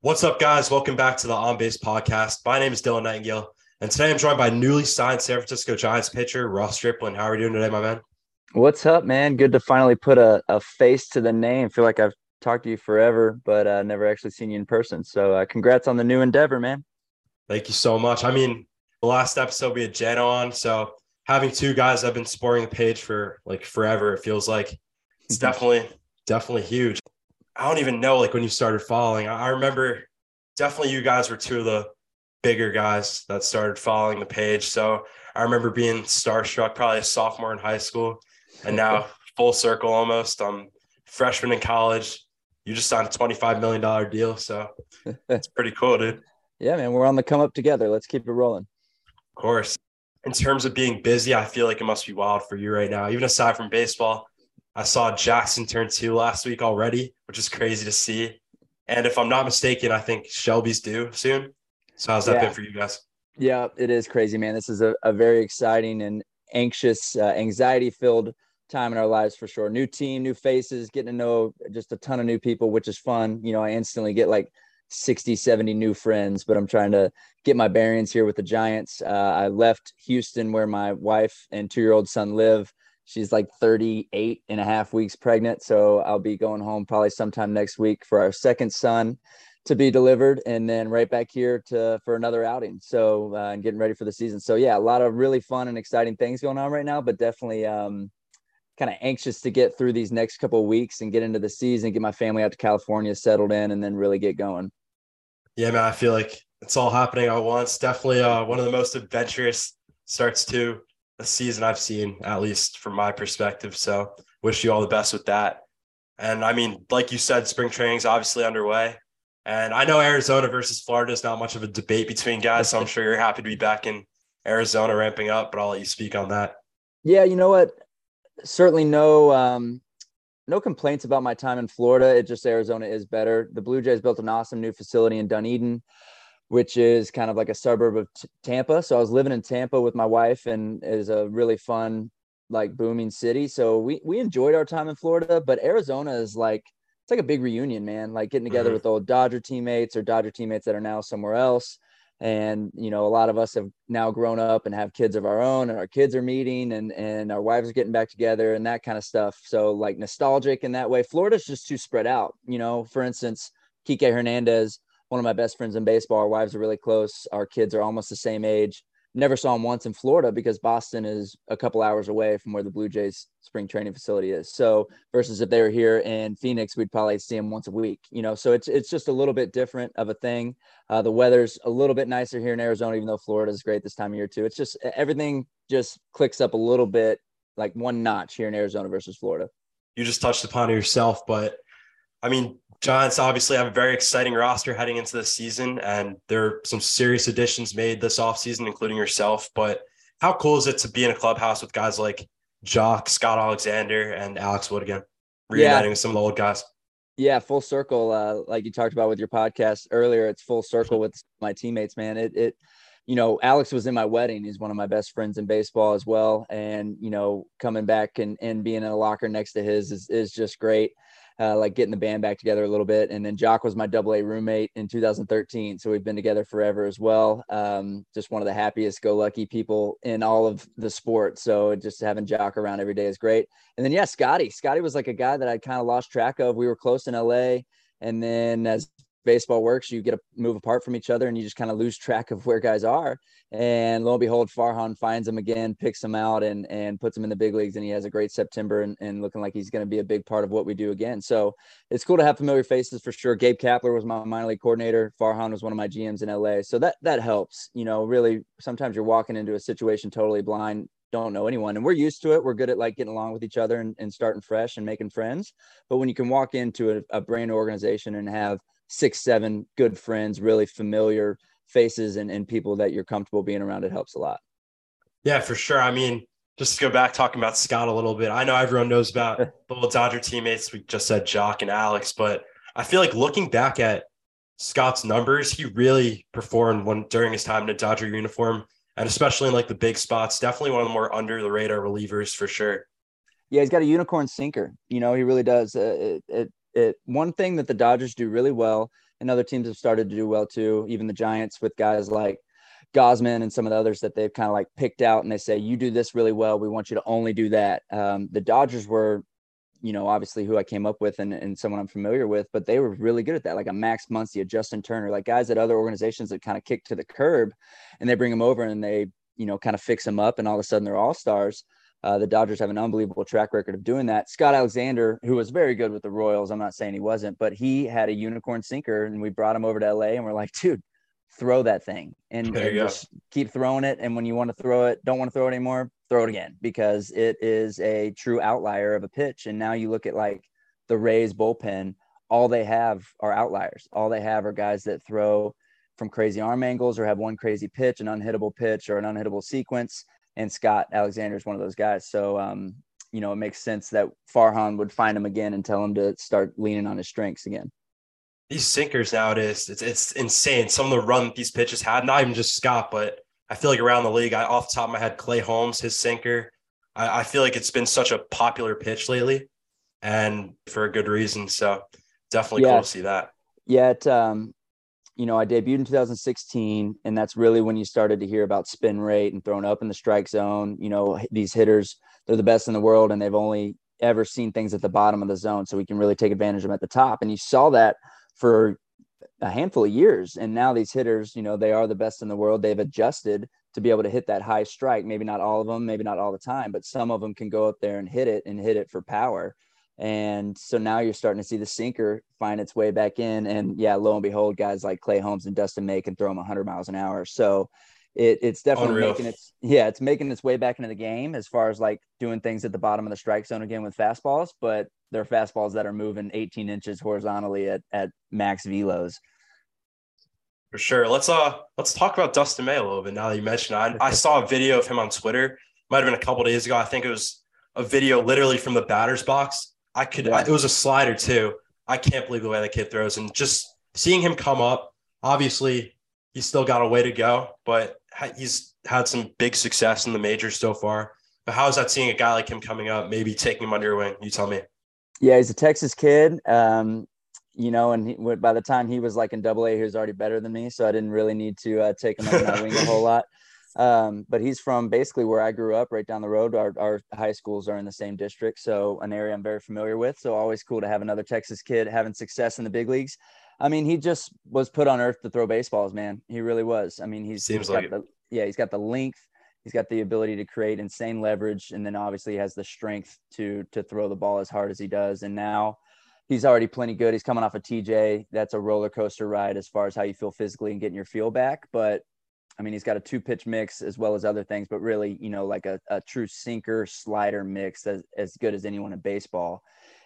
What's up, guys? Welcome back to the On Base podcast. My name is Dylan Nightingale, and today I'm joined by newly signed San Francisco Giants pitcher Ross Stripling. How are you doing today, my man? What's up, man? Good to finally put a, a face to the name. feel like I've talked to you forever, but uh, never actually seen you in person. So, uh, congrats on the new endeavor, man. Thank you so much. I mean, the last episode we had Jano on, so having two guys that have been supporting the page for like forever, it feels like it's definitely definitely huge. I don't even know like when you started following. I remember definitely you guys were two of the bigger guys that started following the page. So I remember being starstruck, probably a sophomore in high school, and now full circle almost. I'm freshman in college. You just signed a $25 million deal. So it's pretty cool, dude. Yeah, man. We're on the come up together. Let's keep it rolling. Of course. In terms of being busy, I feel like it must be wild for you right now. Even aside from baseball, I saw Jackson turn two last week already, which is crazy to see. And if I'm not mistaken, I think Shelby's due soon. So how's that yeah. been for you guys? Yeah, it is crazy, man. This is a, a very exciting and anxious, uh, anxiety filled time in our lives for sure. New team, new faces, getting to know just a ton of new people, which is fun. You know, I instantly get like 60, 70 new friends, but I'm trying to get my bearings here with the Giants. Uh, I left Houston where my wife and two year old son live she's like 38 and a half weeks pregnant. So I'll be going home probably sometime next week for our second son to be delivered and then right back here to for another outing. So uh, and getting ready for the season. So yeah, a lot of really fun and exciting things going on right now, but definitely um, kind of anxious to get through these next couple weeks and get into the season, get my family out to California, settled in, and then really get going. Yeah, man, I feel like it's all happening at once. Definitely uh, one of the most adventurous starts to a season I've seen, at least from my perspective. So wish you all the best with that. And I mean, like you said, spring training's obviously underway. And I know Arizona versus Florida is not much of a debate between guys. So I'm sure you're happy to be back in Arizona ramping up, but I'll let you speak on that. Yeah, you know what? Certainly no um no complaints about my time in Florida. It just Arizona is better. The Blue Jays built an awesome new facility in Dunedin which is kind of like a suburb of T- Tampa. So I was living in Tampa with my wife, and is a really fun, like booming city. So we we enjoyed our time in Florida, but Arizona is like it's like a big reunion, man. Like getting together mm-hmm. with old Dodger teammates or Dodger teammates that are now somewhere else. And you know, a lot of us have now grown up and have kids of our own, and our kids are meeting, and and our wives are getting back together, and that kind of stuff. So like nostalgic in that way. Florida's just too spread out. You know, for instance, Kike Hernandez one of my best friends in baseball. Our wives are really close. Our kids are almost the same age. Never saw him once in Florida because Boston is a couple hours away from where the Blue Jays spring training facility is. So versus if they were here in Phoenix, we'd probably see him once a week. You know, so it's it's just a little bit different of a thing. Uh, the weather's a little bit nicer here in Arizona, even though Florida is great this time of year too. It's just everything just clicks up a little bit, like one notch here in Arizona versus Florida. You just touched upon it yourself, but I mean, Giants obviously have a very exciting roster heading into the season, and there are some serious additions made this offseason, including yourself. But how cool is it to be in a clubhouse with guys like Joc, Scott Alexander, and Alex Wood again, reuniting yeah. with some of the old guys? Yeah, full circle. Uh, like you talked about with your podcast earlier, it's full circle with my teammates, man. It, it, you know, Alex was in my wedding. He's one of my best friends in baseball as well. And, you know, coming back and, and being in a locker next to his is, is just great uh, like getting the band back together a little bit. And then Joc was my double A roommate in 2013. So we've been together forever as well. Um, just one of the happiest go lucky people in all of the sport. So just having Joc around every day is great. And then, yeah, Scotty. Scotty was like a guy that I kind of lost track of. We were close in LA. And then as baseball works, you get to move apart from each other and you just kind of lose track of where guys are. And lo and behold, Farhan finds him again, picks him out, and and puts him in the big leagues. And he has a great September and, and looking like he's going to be a big part of what we do again. So it's cool to have familiar faces for sure. Gabe Kapler was my minor league coordinator. Farhan was one of my GMs in LA. So that that helps. You know, really sometimes you're walking into a situation totally blind don't know anyone and we're used to it we're good at like getting along with each other and, and starting fresh and making friends but when you can walk into a, a brand new organization and have six, seven good friends, really familiar faces and, and people that you're comfortable being around, it helps a lot. Yeah, for sure. I mean, just to go back talking about Scott a little bit, I know everyone knows about the little Dodger teammates. We just said Joc and Alex, but I feel like looking back at Scott's numbers, he really performed when during his time in a Dodger uniform, and especially in like the big spots. Definitely one of the more under the radar relievers for sure. Yeah, he's got a unicorn sinker. You know, he really does. Uh, it, it, it one thing that the Dodgers do really well and other teams have started to do well too. Even the Giants with guys like Gausman and some of the others that they've kind of like picked out and they say, you do this really well. We want you to only do that. Um, the Dodgers were, you know, obviously who I came up with and, and someone I'm familiar with, but they were really good at that. Like a Max Muncy, a Justin Turner, like guys at other organizations that kind of kick to the curb and they bring them over and they, you know, kind of fix them up and all of a sudden they're all stars. Uh, the Dodgers have an unbelievable track record of doing that. Scott Alexander, who was very good with the Royals, I'm not saying he wasn't, but he had a unicorn sinker, and we brought him over to LA, and we're like, dude, throw that thing and, and just keep throwing it. And when you want to throw it, don't want to throw it anymore, throw it again because it is a true outlier of a pitch. And now you look at like the Rays bullpen, all they have are outliers. All they have are guys that throw from crazy arm angles or have one crazy pitch, an unhittable pitch or an unhittable sequence. And Scott Alexander is one of those guys. So, um, you know, it makes sense that Farhan would find him again and tell him to start leaning on his strengths again these sinkers nowadays, it's, it's insane. Some of the run these pitches had, not even just Scott, but I feel like around the league, I off the top of my head, Clay Holmes, his sinker. I, I feel like it's been such a popular pitch lately and for a good reason. So definitely yeah. cool to see that. Yeah. It, um, you know, I debuted in 2016, and that's really when you started to hear about spin rate and throwing up in the strike zone. You know, these hitters, they're the best in the world, and they've only ever seen things at the bottom of the zone. So we can really take advantage of them at the top. And you saw that for a handful of years. And now these hitters, you know, they are the best in the world. They've adjusted to be able to hit that high strike. Maybe not all of them, maybe not all the time, but some of them can go up there and hit it and hit it for power. And so now you're starting to see the sinker find its way back in. And yeah, lo and behold, guys like Clay Holmes and Dustin May can throw them 100 miles an hour. So it, it's definitely Unreal. making its yeah, it's making its way back into the game as far as like doing things at the bottom of the strike zone again with fastballs. But they're fastballs that are moving 18 inches horizontally at, at max velos. For sure. Let's uh let's talk about Dustin May a little bit now that you mentioned it. I, I saw a video of him on Twitter. Might have been a couple days ago. I think it was a video literally from the batter's box. I could yeah. I, it was a slider too. I can't believe the way that kid throws and just seeing him come up. Obviously, he's still got a way to go, but he's had some big success in the majors so far. But how is that seeing a guy like him coming up, maybe taking him under your wing? You tell me. Yeah, he's a Texas kid. Um, you know, and he, by the time he was like in double A, he was already better than me. So I didn't really need to uh, take him under my wing a whole lot. Um, but he's from basically where I grew up, right down the road. Our, our high schools are in the same district. So an area I'm very familiar with. So always cool to have another Texas kid having success in the big leagues. I mean, he just was put on earth to throw baseballs, man. He really was. I mean, he's, Seems he's like got the, yeah, he's got the length He's got the ability to create insane leverage, and then obviously has the strength to to throw the ball as hard as he does. And now he's already plenty good. He's coming off a TJ. That's a roller coaster ride as far as how you feel physically and getting your feel back. But I mean, he's got a two pitch mix as well as other things, but really, you know, like a, a true sinker slider mix as, as good as anyone in baseball.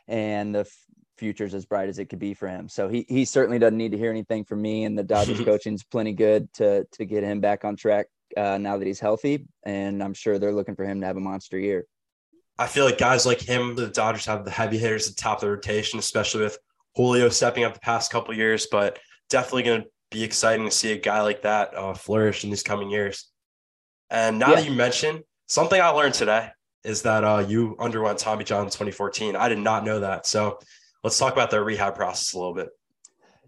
And the f- future's as bright as it could be for him. So he, he certainly doesn't need to hear anything from me. And the Dodgers coaching's plenty good to, to get him back on track uh, now that he's healthy, and I'm sure they're looking for him to have a monster year. I feel like guys like him, the Dodgers have the heavy hitters at the top of the rotation, especially with Julio stepping up the past couple years. But definitely going to be exciting to see a guy like that uh, flourish in these coming years. And now yeah. that you mentioned something I learned today is that uh, you underwent Tommy John in 2014. I did not know that. So let's talk about the rehab process a little bit.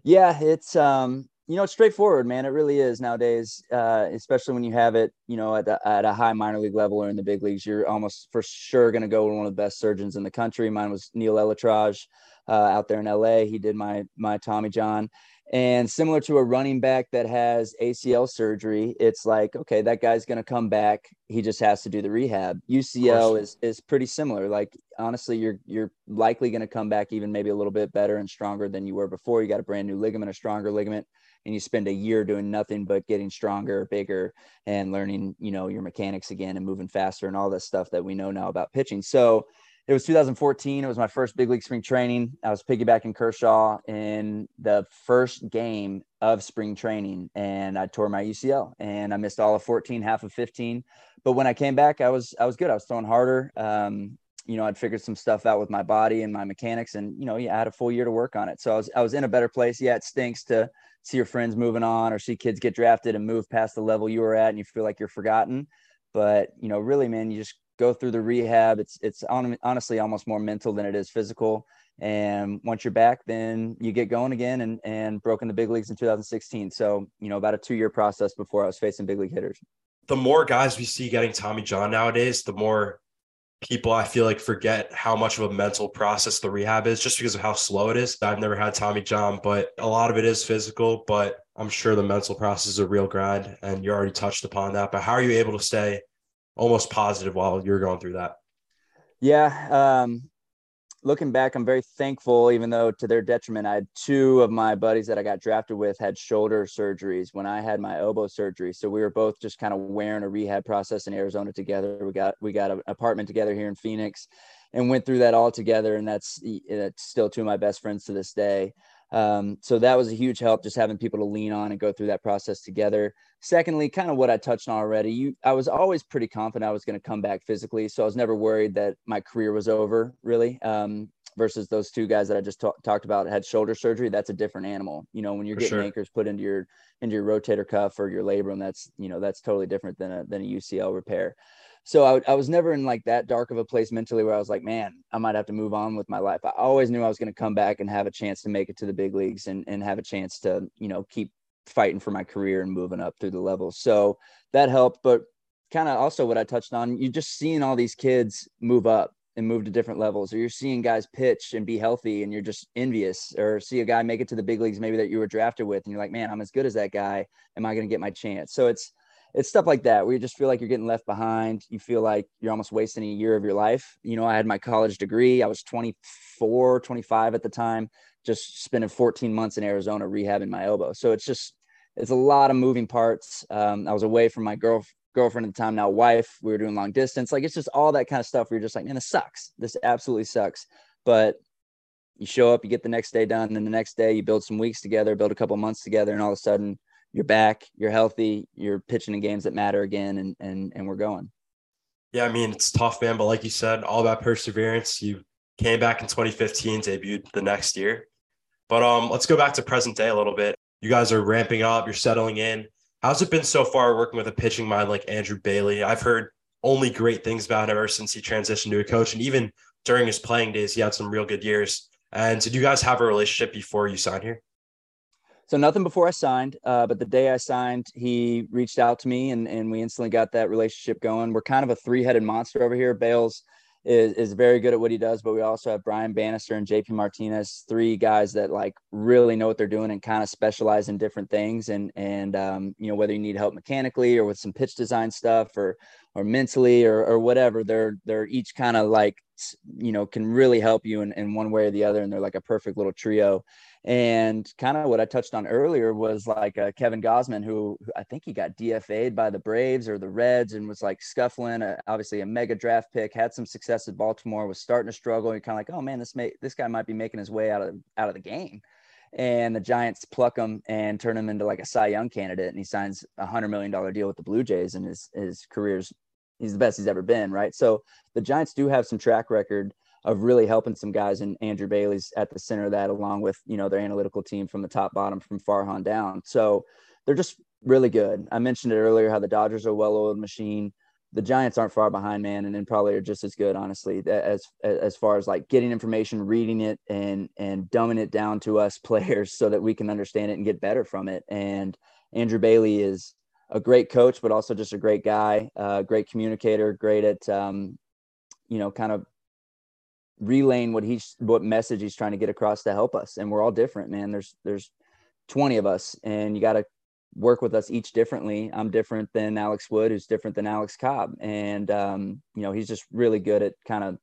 Yeah, it's um, you know, it's straightforward, man. It really is nowadays, uh, especially when you have it, you know, at, the, at a high minor league level or in the big leagues. You're almost for sure going to go with one of the best surgeons in the country. Mine was Neil ElAttrache uh, out there in LA. He did my my Tommy John, and similar to a running back that has ACL surgery, it's like, okay, that guy's going to come back. He just has to do the rehab. UCL is is pretty similar. Like honestly, you're you're likely going to come back even maybe a little bit better and stronger than you were before. You got a brand new ligament, a stronger ligament and you spend a year doing nothing but getting stronger, bigger, and learning, you know, your mechanics again and moving faster and all this stuff that we know now about pitching. So it was 2014. It was my first big league spring training. I was piggybacking Kershaw in the first game of spring training, and I tore my UCL and I missed all of 14, half of 15. But when I came back, I was I was good. I was throwing harder. Um, you know, I'd figured some stuff out with my body and my mechanics, and you know, yeah, I had a full year to work on it. So I was I was in a better place. Yeah, it stinks to see your friends moving on or see kids get drafted and move past the level you were at and you feel like you're forgotten. But, you know, really, man, you just go through the rehab. It's it's on, honestly almost more mental than it is physical. And once you're back, then you get going again and and broke in the big leagues in 2016. So you know about a two year process before I was facing big league hitters. The more guys we see getting Tommy John nowadays, the more people I feel like forget how much of a mental process the rehab is just because of how slow it is. I've never had Tommy John, but a lot of it is physical, but I'm sure the mental process is a real grind and you already touched upon that. But how are you able to stay almost positive while you're going through that. Yeah. Um, looking back, I'm very thankful, even though to their detriment, I had two of my buddies that I got drafted with had shoulder surgeries when I had my elbow surgery. So we were both just kind of wearing a rehab process in Arizona together. We got we got an apartment together here in Phoenix and went through that all together. And that's that's still two of my best friends to this day. Um, so that was a huge help, just having people to lean on and go through that process together. Secondly, kind of what I touched on already, you, I was always pretty confident I was going to come back physically, so I was never worried that my career was over, really. Um, versus those two guys that I just talked about had shoulder surgery. That's a different animal. You know, when you're For getting sure. anchors put into your into your rotator cuff or your labrum, that's you know that's totally different than a than a UCL repair so I, I, was never in like that dark of a place mentally where I was like, man, I might have to move on with my life. I always knew I was going to come back and have a chance to make it to the big leagues and, and have a chance to, you know, keep fighting for my career and moving up through the levels. So that helped. But kind of also what I touched on, you're just seeing all these kids move up and move to different levels, or you're seeing guys pitch and be healthy and you're just envious, or see a guy make it to the big leagues, maybe that you were drafted with, and you're like, man, I'm as good as that guy. Am I going to get my chance? So it's, it's stuff like that where you just feel like you're getting left behind. You feel like you're almost wasting a year of your life. You know, I had my college degree. I was 24, 25 at the time, just spending 14 months in Arizona rehabbing my elbow. So it's just, it's a lot of moving parts. Um, I was away from my girl girlfriend at the time, now wife. We were doing long distance. Like it's just all that kind of stuff where you're just like, man, this sucks. This absolutely sucks. But you show up, you get the next day done, and then the next day you build some weeks together, build a couple months together, and all of a sudden you're back, you're healthy, you're pitching in games that matter again, and and and we're going. Yeah, I mean it's tough, man. But like you said, all about perseverance. You came back in 2015, debuted the next year. But um, let's go back to present day a little bit. You guys are ramping up, you're settling in. How's it been so far working with a pitching mind like Andrew Bailey? I've heard only great things about him ever since he transitioned to a coach, and even during his playing days, he had some real good years. And did you guys have a relationship before you signed here? So nothing before I signed, uh, but the day I signed, he reached out to me and, and we instantly got that relationship going. We're kind of a three headed monster over here. Bales is, is very good at what he does, but we also have Brian Bannister and JP Martinez, three guys that like really know what they're doing and kind of specialize in different things. And, and, um, you know, whether you need help mechanically or with some pitch design stuff or, or mentally or, or whatever, they're, they're each kind of like, you know, can really help you in, in one way or the other. And they're like a perfect little trio and kind of what I touched on earlier was like uh, Kevin Gausman, who, who, I think he got DFA'd by the Braves or the Reds and was like scuffling. Uh, obviously, a mega draft pick, had some success at Baltimore, was starting to struggle. You're kind of like, oh man, this may this guy might be making his way out of out of the game. And the Giants pluck him and turn him into like a Cy Young candidate, and he signs a hundred million dollar deal with the Blue Jays, and his his career's he's the best he's ever been, right? So the Giants do have some track record of really helping some guys and Andrew Bailey's at the center of that along with you know their analytical team from the top bottom from Farhan down. So they're just really good. I mentioned it earlier how the Dodgers are a well-oiled machine. The Giants aren't far behind man and then probably are just as good honestly as as far as like getting information reading it and and dumbing it down to us players so that we can understand it and get better from it. And Andrew Bailey is a great coach, but also just a great guy, uh, great communicator, great at um, you know, kind of relaying what he's what message he's trying to get across to help us. And we're all different man. There's there's 20 of us and you got to work with us each differently. I'm different than alex wood who's different than alex cobb. And um, you know he's just really good at kind of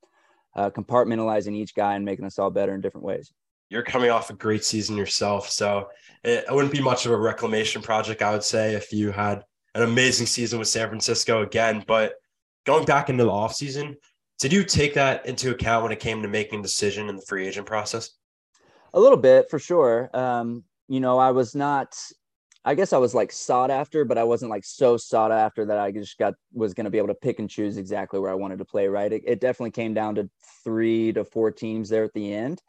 uh, compartmentalizing each guy and making us all better in different ways. You're coming off a great season yourself. So it, it wouldn't be much of a reclamation project i would say if you had an amazing season with san francisco again. But going back into the offseason did you take that into account when it came to making a decision in the free agent process? A little bit, for sure. Um, you know, I was not. I guess I was like sought after, but I wasn't like so sought after that I just got was going to be able to pick and choose exactly where I wanted to play. Right. It, it definitely came down to three to four teams there at the end.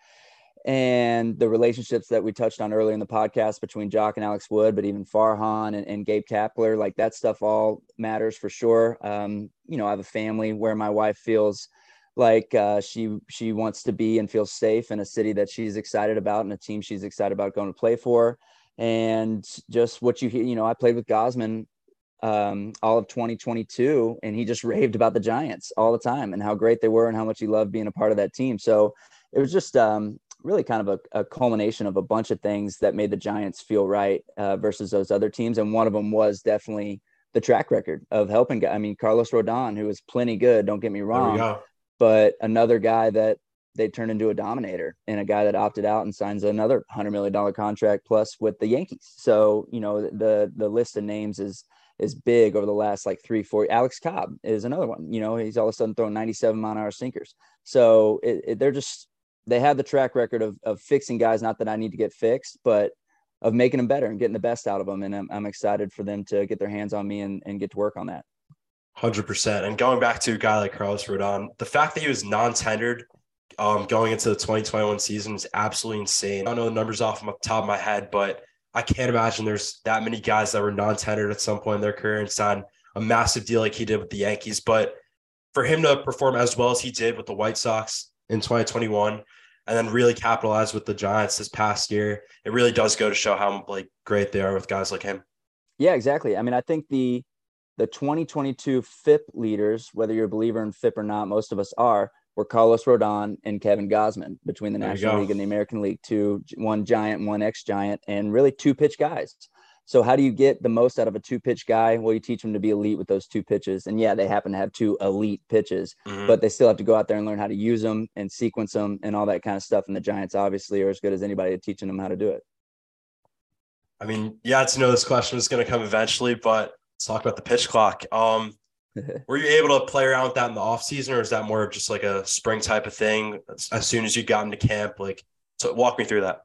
And the relationships that we touched on earlier in the podcast between Joc and Alex Wood, but even Farhan and, and Gabe Kapler, like that stuff all matters for sure. Um, you know, I have a family where my wife feels like uh, she she wants to be and feels safe in a city that she's excited about and a team she's excited about going to play for. And just what you hear, you know, I played with Gausman um, all of 2022, and he just raved about the Giants all the time and how great they were and how much he loved being a part of that team. So it was just um, really kind of a, a, culmination of a bunch of things that made the Giants feel right uh, versus those other teams. And one of them was definitely the track record of helping. I mean, Carlos Rodon, who was plenty good, don't get me wrong, but another guy that they turned into a dominator and a guy that opted out and signs another hundred million dollar contract plus with the Yankees. So, you know, the, the list of names is, is big over the last like three, four. Alex Cobb is another one. You know, he's all of a sudden throwing 97 mile an hour sinkers. So it, it, they're just they have the track record of, of fixing guys, not that I need to get fixed, but of making them better and getting the best out of them. And I'm, I'm excited for them to get their hands on me and, and get to work on that. 100%. And going back to a guy like Carlos Rodon, the fact that he was non tendered um, going into the 2021 season is absolutely insane. I don't know the numbers off the top of my head, but I can't imagine there's that many guys that were non tendered at some point in their career and signed a massive deal like he did with the Yankees. But for him to perform as well as he did with the White Sox, in 2021 and then really capitalize with the Giants this past year. It really does go to show how like great they are with guys like him. Yeah, exactly. I mean, I think the the 2022 FIP leaders, whether you're a believer in FIP or not, most of us are, were Carlos Rodon and Kevin Gausman between the there National League and the American League, two one giant, one ex giant, and really two pitch guys. So how do you get the most out of a two pitch guy? Well, you teach them to be elite with those two pitches. And yeah, they happen to have two elite pitches, mm-hmm. but they still have to go out there and learn how to use them and sequence them and all that kind of stuff. And the Giants obviously are as good as anybody at teaching them how to do it. I mean, yeah, to know this question is going to come eventually, but let's talk about the pitch clock. Um, were you able to play around with that in the off season, or is that more of just like a spring type of thing? As soon as you got into camp, like, so walk me through that.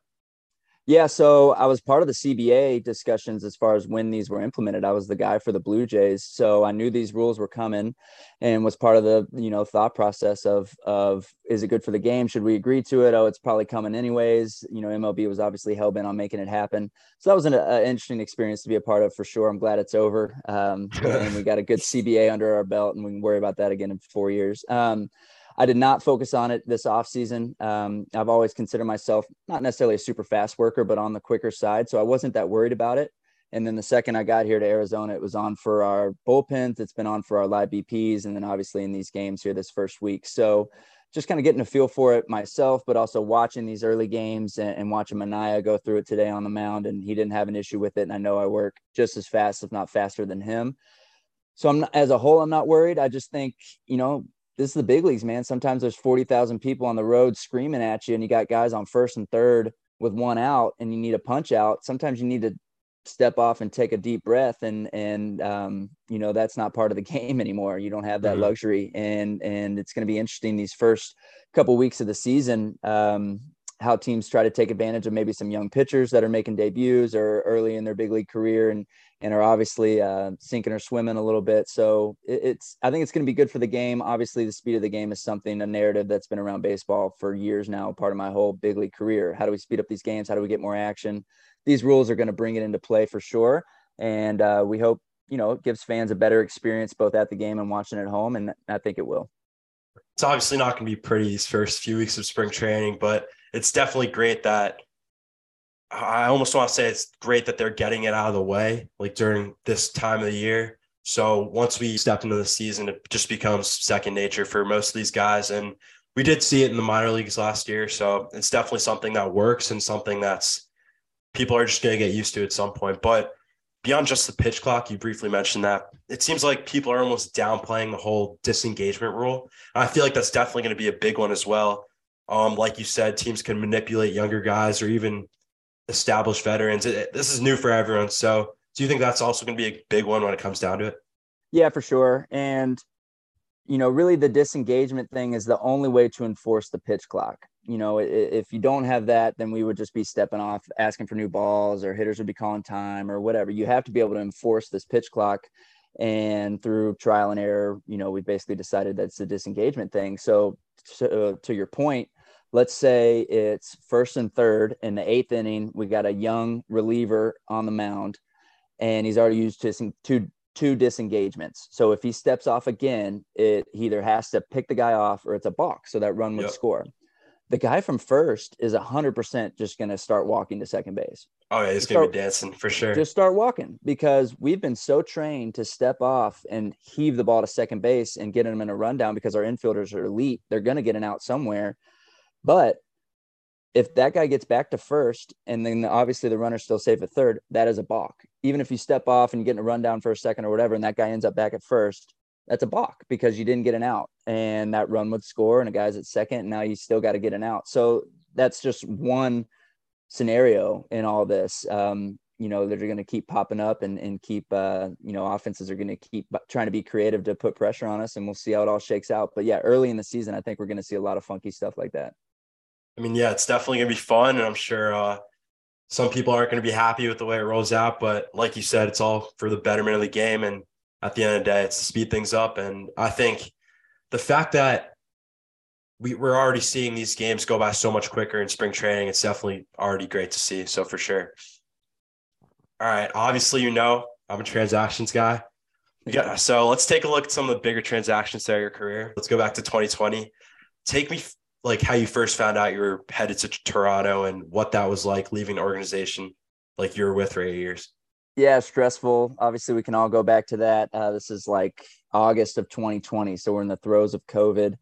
Yeah, so I was part of the CBA discussions as far as when these were implemented. I was the guy for the Blue Jays, so I knew these rules were coming, and was part of the you know thought process of of is it good for the game? Should we agree to it? Oh, it's probably coming anyways. You know, MLB was obviously hell bent on making it happen, so that was an uh, interesting experience to be a part of for sure. I'm glad it's over, um, and we got a good CBA under our belt, and we can worry about that again in four years. Um, I did not focus on it this off season. Um, I've always considered myself not necessarily a super fast worker, but on the quicker side. So I wasn't that worried about it. And then the second I got here to Arizona, it was on for our bullpens. It's been on for our live BPs, and then obviously in these games here this first week. So just kind of getting a feel for it myself, but also watching these early games and, and watching Manaea go through it today on the mound, and he didn't have an issue with it. And I know I work just as fast, if not faster, than him. So I'm as a whole, I'm not worried. I just think you know this is the big leagues, man. Sometimes there's 40,000 people on the road screaming at you, and you got guys on first and third with one out, and you need a punch out. Sometimes you need to step off and take a deep breath, and and um, you know that's not part of the game anymore. You don't have that mm-hmm. luxury, and and it's going to be interesting these first couple weeks of the season. Um, how teams try to take advantage of maybe some young pitchers that are making debuts or early in their big league career and and are obviously uh, sinking or swimming a little bit. So it, it's I think it's going to be good for the game. Obviously, the speed of the game is something a narrative that's been around baseball for years now, part of my whole big league career. How do we speed up these games? How do we get more action? These rules are going to bring it into play for sure, and uh, we hope you know it gives fans a better experience both at the game and watching at home, and I think it will. It's obviously not going to be pretty these first few weeks of spring training, but it's definitely great that I almost want to say it's great that they're getting it out of the way, like during this time of the year. So once we step into the season, it just becomes second nature for most of these guys. And we did see it in the minor leagues last year. So it's definitely something that works and something that's people are just going to get used to at some point. But beyond just the pitch clock, you briefly mentioned that it seems like people are almost downplaying the whole disengagement rule. And I feel like that's definitely going to be a big one as well. Um, like you said, teams can manipulate younger guys or even established veterans. It, this is new for everyone. So, do you think that's also going to be a big one when it comes down to it? Yeah, for sure. And you know, really, the disengagement thing is the only way to enforce the pitch clock. You know, if you don't have that, then we would just be stepping off, asking for new balls, or hitters would be calling time, or whatever. You have to be able to enforce this pitch clock and through trial and error you know we basically decided that's the disengagement thing so uh, to your point let's say it's first and third in the eighth inning. We got a young reliever on the mound, and he's already used to two two disengagements. So if he steps off again, it he either has to pick the guy off or it's a balk. So that run would yep. score. The guy from first is hundred percent just going to start walking to second base. Oh yeah, he's going to be dancing for sure. Just start walking because we've been so trained to step off and heave the ball to second base and get him in a rundown because our infielders are elite. They're going to get an out somewhere. But if that guy gets back to first and then obviously the runner's still safe at third, that is a balk. Even if you step off and you get a rundown for a second or whatever, and that guy ends up back at first, that's a balk because you didn't get an out and that run would score and a guy's at second and now you still got to get an out. So that's just one scenario in all this. Um, you know, they're going to keep popping up and, and keep, uh, you know, offenses are going to keep trying to be creative to put pressure on us and we'll see how it all shakes out. But yeah, early in the season, I think we're going to see a lot of funky stuff like that. I mean, yeah, it's definitely gonna be fun, and I'm sure uh, some people aren't gonna be happy with the way it rolls out. But like you said, it's all for the betterment of the game, and at the end of the day, it's to speed things up. And I think the fact that we, we're already seeing these games go by so much quicker in spring training, it's definitely already great to see. So for sure. All right, obviously, you know I'm a transactions guy. Yeah, so let's take a look at some of the bigger transactions throughout your career. Let's go back to 2020. Take me like how you first found out you were headed to Toronto and what that was like leaving the organization like you were with for eight years. Yeah, stressful. Obviously, we can all go back to that. Uh, this is like August of 2020, so we're in the throes of COVID.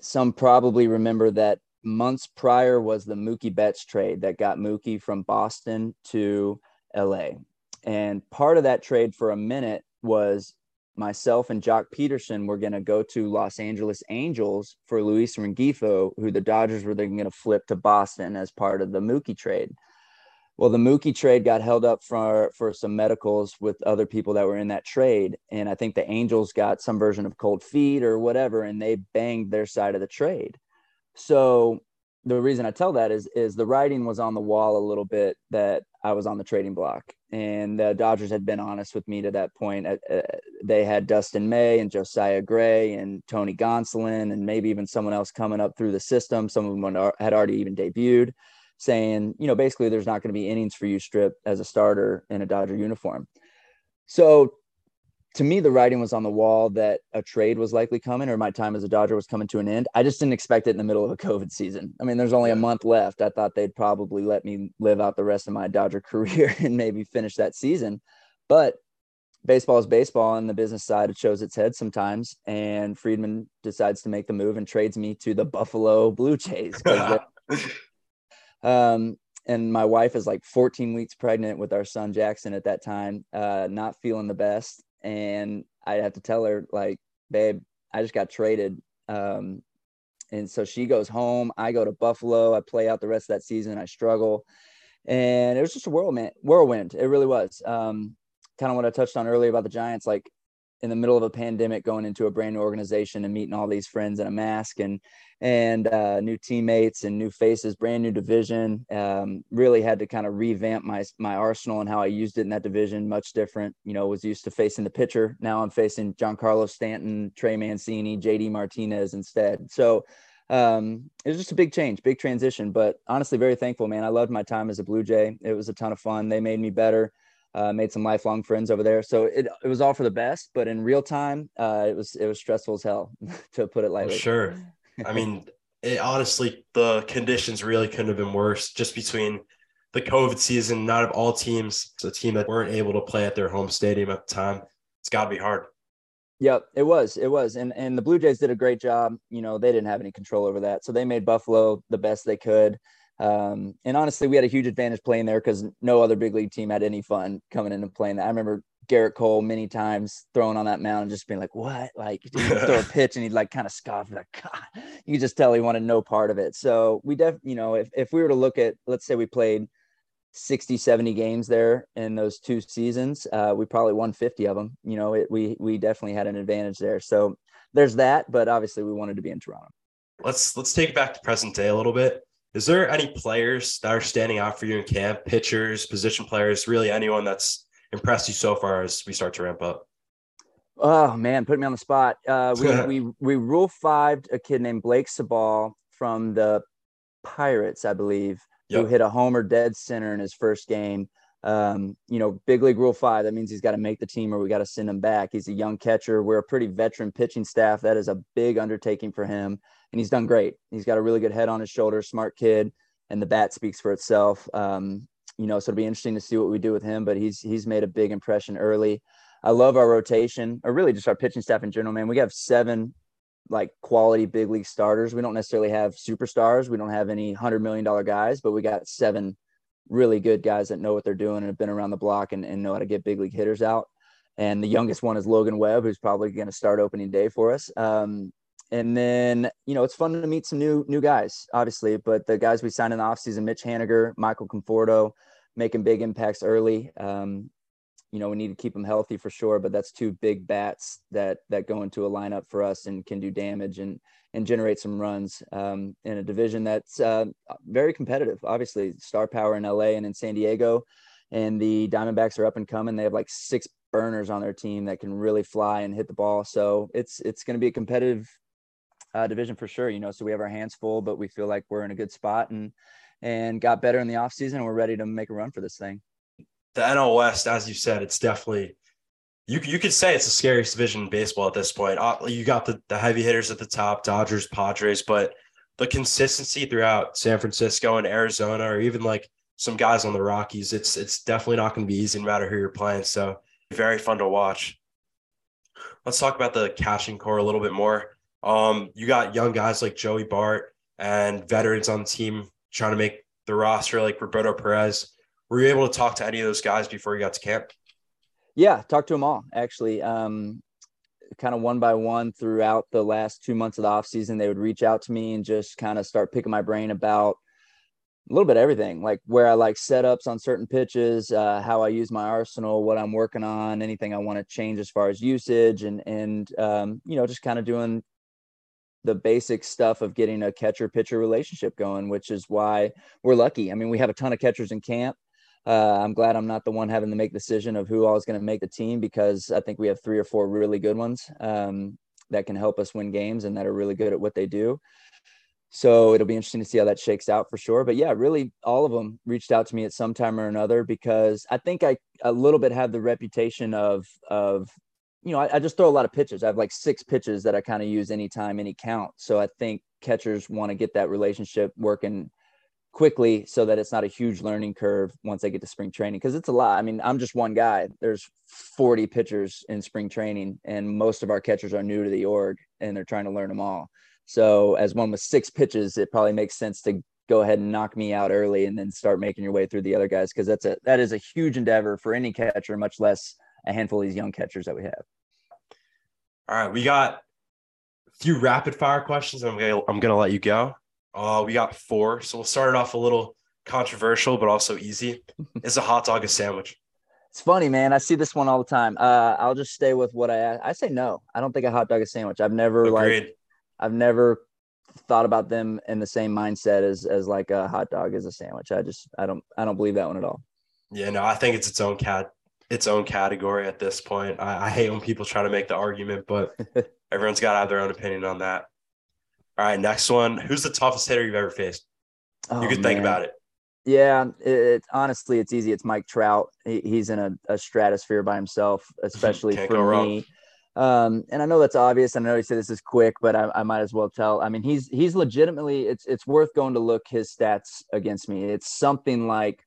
Some probably remember that months prior was the Mookie Betts trade that got Mookie from Boston to LA. And part of that trade for a minute was myself and Joc Pederson were going to go to Los Angeles Angels for Luis Rengifo, who the Dodgers were then going to flip to Boston as part of the Mookie trade. Well, the Mookie trade got held up for for some medicals with other people that were in that trade, and I think the Angels got some version of cold feet or whatever, and they banged their side of the trade. So the reason I tell that is is the writing was on the wall a little bit that I was on the trading block, and the Dodgers had been honest with me to that point. Uh, uh, they had Dustin May and Josiah Gray and Tony Gonsolin and maybe even someone else coming up through the system. Some of them had already even debuted, saying, you know, basically there's not going to be innings for you, Strip, as a starter in a Dodger uniform. So to me, the writing was on the wall that a trade was likely coming or my time as a Dodger was coming to an end. I just didn't expect it in the middle of a COVID season. I mean, there's only a month left. I thought they'd probably let me live out the rest of my Dodger career and maybe finish that season. But baseball is baseball and the business side it shows its head sometimes. And Friedman decides to make the move and trades me to the Buffalo Blue Jays. um, and my wife is like 14 weeks pregnant with our son Jackson at that time, uh, not feeling the best and I have to tell her like, babe, I just got traded. Um, and so she goes home. I go to Buffalo. I play out the rest of that season. I struggle, and it was just a whirlwind. Whirlwind. It really was. Um, kind of what I touched on earlier about the Giants. Like in the middle of a pandemic going into a brand new organization and meeting all these friends in a mask and and uh, new teammates and new faces brand new division um, really had to kind of revamp my my arsenal and how i used it in that division much different you know was used to facing the pitcher. Now i'm facing giancarlo stanton trey mancini jd martinez instead. So um, it was just a big change big transition but honestly very thankful man. I loved my time as a blue jay. It was a ton of fun. They made me better uh, made some lifelong friends over there. So it, it was all for the best, but in real time, uh, it was it was stressful as hell, to put it lightly. sure. I mean, it, honestly, the conditions really couldn't have been worse. Just between the COVID season, not of all teams, it's a team that weren't able to play at their home stadium at the time. It's got to be hard. Yep, it was. It was. And and the Blue Jays did a great job. You know, they didn't have any control over that. So they made Buffalo the best they could. Um, and honestly, we had a huge advantage playing there because no other big league team had any fun coming in and playing that. I remember Gerrit Cole many times throwing on that mound and just being like, "What?" Like throw a pitch and he'd like kind of scoff, like, God. You could just tell he wanted no part of it. So we def, you know, if if we were to look at, let's say we played 60, 70 games there in those two seasons, uh, we probably won 50 of them. You know, it, we we definitely had an advantage there. So there's that, but obviously we wanted to be in Toronto. Let's let's take it back to present day a little bit. Is there any players that are standing out for you in camp? Pitchers, position players, really anyone that's impressed you so far as we start to ramp up? Oh man, put me on the spot. Uh, we, we we rule five a kid named Blake Sabol from the Pirates, I believe, Yep. who hit a homer dead center in his first game. Um, you know, big league rule five. That means he's got to make the team or we got to send him back. He's a young catcher. We're a pretty veteran pitching staff. That is a big undertaking for him, and he's done great. He's got a really good head on his shoulders, smart kid, and the bat speaks for itself. Um, you know, so it'll be interesting to see what we do with him. But he's he's made a big impression early. I love our rotation, or really just our pitching staff in general. Man, we have seven like quality big league starters. We don't necessarily have superstars. We don't have any hundred million dollar guys, but we got seven really good guys that know what they're doing and have been around the block and, and know how to get big league hitters out. And the youngest one is Logan Webb, who's probably going to start opening day for us. Um, and then, you know, it's fun to meet some new new guys, obviously. But the guys we signed in the offseason, Mitch Haniger, Michael Conforto, making big impacts early. Um, you know, we need to keep them healthy for sure, but that's two big bats that that go into a lineup for us and can do damage and and generate some runs um, in a division that's uh, very competitive. Obviously, star power in LA and in San Diego, and the Diamondbacks are up and coming. They have like six burners on their team that can really fly and hit the ball. So it's it's going to be a competitive uh, division for sure. You know, so we have our hands full, but we feel like we're in a good spot and and got better in the offseason and we're ready to make a run for this thing the NL West, as you said, it's definitely you. You could say it's the scariest division in baseball at this point. Uh, you got the the heavy hitters at the top, Dodgers, Padres, but the consistency throughout San Francisco and Arizona, or even like some guys on the Rockies, it's it's definitely not going to be easy no matter who you're playing. So very fun to watch. Let's talk about the catching core a little bit more. Um, you got young guys like Joey Bart and veterans on the team trying to make the roster, like Roberto Perez were you able to talk to any of those guys before you got to camp? Yeah, talked to them all actually. Um, kind of one by one throughout the last two months of the off season, they would reach out to me and just kind of start picking my brain about a little bit everything, like where I like setups on certain pitches, uh, how I use my arsenal, what I'm working on, anything I want to change as far as usage, and and um, you know just kind of doing the basic stuff of getting a catcher pitcher relationship going, which is why we're lucky. I mean, we have a ton of catchers in camp uh, I'm glad I'm not the one having to make the decision of who all is going to make the team because I think we have three or four really good ones um, that can help us win games and that are really good at what they do. So it'll be interesting to see how that shakes out for sure. But yeah, really, all of them reached out to me at some time or another because I think I a little bit have the reputation of of you know I, I just throw a lot of pitches. I have like six pitches that I kind of use anytime, any count. So I think catchers want to get that relationship working quickly so that it's not a huge learning curve once they get to spring training because it's a lot. I mean, I'm just one guy. There's 40 pitchers in spring training, and most of our catchers are new to the org and they're trying to learn them all. So, as one with six pitches, it probably makes sense to go ahead and knock me out early and then start making your way through the other guys because that's a that is a huge endeavor for any catcher, much less a handful of these young catchers that we have. All right, we got a few rapid fire questions. I'm gonna I'm gonna let you go. Uh, we got four. So we'll start it off a little controversial, but also easy. Is a hot dog a sandwich? It's funny, man. I see this one all the time. Uh, I'll just stay with what I I say. No, I don't think a hot dog is a sandwich. I've never Agreed. like, I've never thought about them in the same mindset as as like a hot dog is a sandwich. I just I don't I don't believe that one at all. Yeah, no, I think it's its own cat its own category at this point. I, I hate when people try to make the argument, but everyone's got to have their own opinion on that. All right, next one. Who's the toughest hitter you've ever faced? Oh, you could think about it. Yeah, it, it, honestly, it's easy. It's Mike Trout. He, he's in a, a, stratosphere by himself, especially for me. Um, and I know that's obvious. I know you say this is quick, but I, I, might as well tell. I mean, he's he's legitimately. It's it's worth going to look his stats against me. It's something like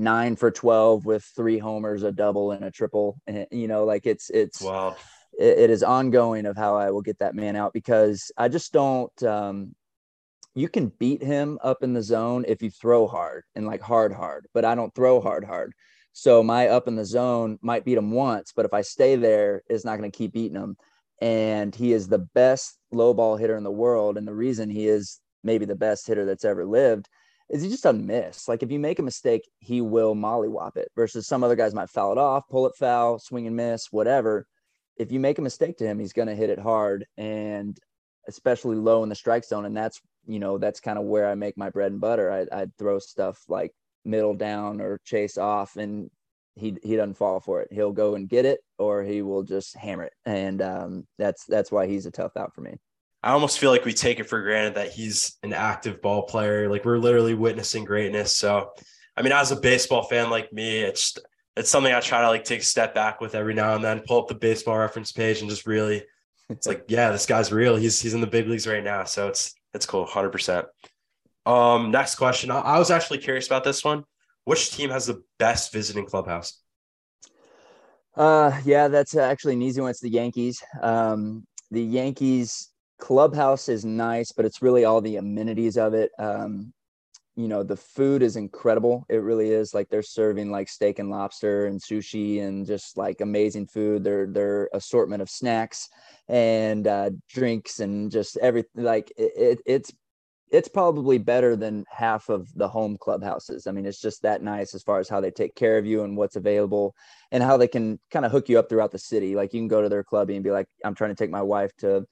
nine for twelve with three homers, a double, and a triple. And, you know, like it's it's wow it, it is ongoing of how I will get that man out because I just don't. Um, you can beat him up in the zone if you throw hard and like hard, hard, but I don't throw hard, hard. So my up in the zone might beat him once, but if I stay there, it's not going to keep beating him. And he is the best low ball hitter in the world. And the reason he is maybe the best hitter that's ever lived is he just doesn't miss. Like if you make a mistake, he will mollywop it versus some other guys might foul it off, pull it foul, swing and miss, whatever if you make a mistake to him, he's going to hit it hard and especially low in the strike zone. And that's, you know, that's kind of where I make my bread and butter. I, I'd throw stuff like middle down or chase off and he, he doesn't fall for it. He'll go and get it or he will just hammer it. And um, that's, that's why he's a tough out for me. I almost feel like we take it for granted that he's an active ball player. Like we're literally witnessing greatness. So, I mean, as a baseball fan like me, it's it's something I try to like take a step back with every now and then. Pull up the baseball reference page and just really, it's like, yeah, this guy's real. He's he's in the big leagues right now. So it's it's cool, hundred percent. Um, next question. I, I was actually curious about this one. Which team has the best visiting clubhouse? Uh, yeah, that's actually an easy one. It's the Yankees. Um, the Yankees clubhouse is nice, but it's really all the amenities of it. Um, you know, the food is incredible. It really is. Like they're serving like steak and lobster and sushi and just like amazing food. Their their assortment of snacks and uh, drinks and just everything. Like it, it, it's it's probably better than half of the home clubhouses. I mean, it's just that nice as far as how they take care of you and what's available and how they can kind of hook you up throughout the city. Like you can go to their club and be like, I'm trying to take my wife to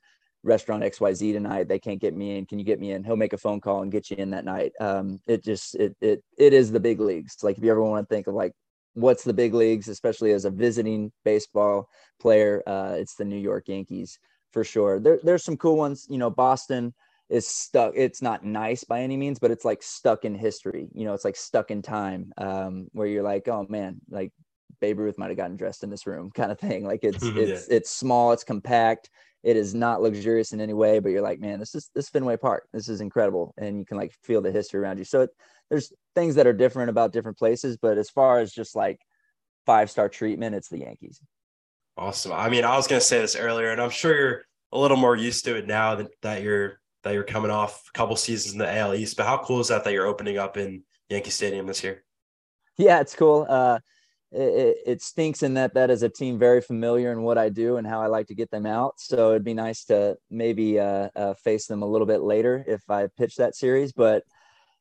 restaurant XYZ tonight. They can't get me in. Can you get me in? He'll make a phone call and get you in that night. Um, it just it it it is the big leagues. Like if you ever want to think of like what's the big leagues, especially as a visiting baseball player, uh, it's the New York Yankees for sure. There, there's some cool ones. You know, Boston is stuck. It's not nice by any means, but it's like stuck in history. You know, it's like stuck in time um, where you're like, oh man, like Babe Ruth might have gotten dressed in this room, kind of thing. Like it's it's it's small, it's compact, it is not luxurious in any way, but you're like, man, this is this Fenway Park. This is incredible, and you can like feel the history around you. So it, there's things that are different about different places, but as far as just like five star treatment, it's the Yankees. Awesome. I mean, I was gonna say this earlier, and I'm sure you're a little more used to it now that, that you're that you're coming off a couple seasons in the AL East. But how cool is that that you're opening up in Yankee Stadium this year? Yeah, it's cool. Uh, it, it, stinks in that that is a team very familiar in what I do and how I like to get them out. So it'd be nice to maybe uh, uh, face them a little bit later if I pitch that series. But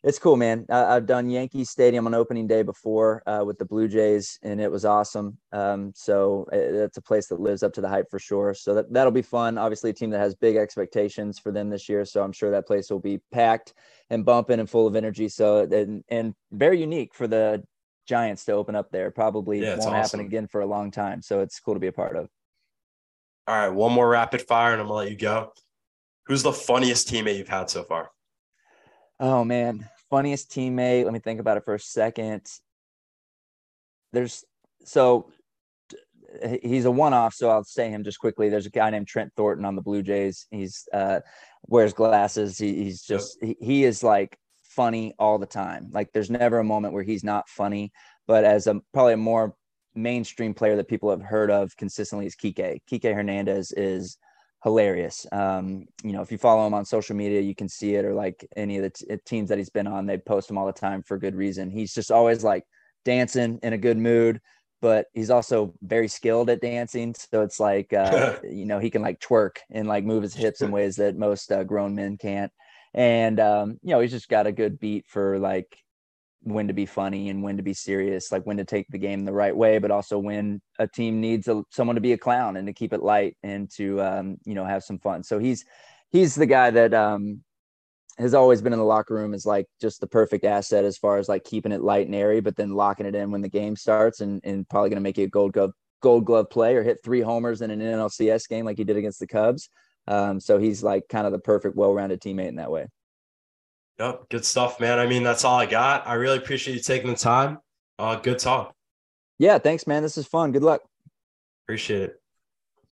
it's cool, man. I, have done Yankee Stadium on opening day before uh, with the Blue Jays, and it was awesome. Um, so it, it's a place that lives up to the hype for sure. So that that'll be fun. Obviously, a team that has big expectations for them this year. So I'm sure that place will be packed and bumping and full of energy. So and and very unique for the Giants to open up there. Probably yeah, won't awesome. happen again for a long time. So it's cool to be a part of. All right, one more rapid fire, and I'm gonna let you go. Who's the funniest teammate you've had so far? Oh man, funniest teammate. Let me think about it for a second. There's so he's a one-off, so I'll say him just quickly. There's a guy named Trent Thornton on the Blue Jays. He's uh, wears glasses. He, he's just yep. he, he is like funny all the time. Like there's never a moment where he's not funny. But as a probably a more mainstream player that people have heard of consistently is Kike. Kike Hernandez is hilarious. Um, you know, if you follow him on social media, you can see it, or like any of the t- teams that he's been on, they post him all the time for good reason. He's just always like dancing in a good mood, but he's also very skilled at dancing. So it's like, uh, you know, he can like twerk and like move his hips in ways that most uh, grown men can't and um, you know he's just got a good beat for like when to be funny and when to be serious, like when to take the game the right way, but also when a team needs a, someone to be a clown and to keep it light and to um, you know have some fun. So he's he's the guy that um, has always been in the locker room is like just the perfect asset as far as like keeping it light and airy, but then locking it in when the game starts and, and probably going to make you a gold glove gold glove play or hit three homers in an NLCS game like he did against the Cubs. Um, so he's like kind of the perfect, well-rounded teammate in that way. Yep, good stuff, man. I mean, that's all I got. I really appreciate you taking the time. Uh, good talk. Yeah, thanks, man. This is fun. Good luck. Appreciate it.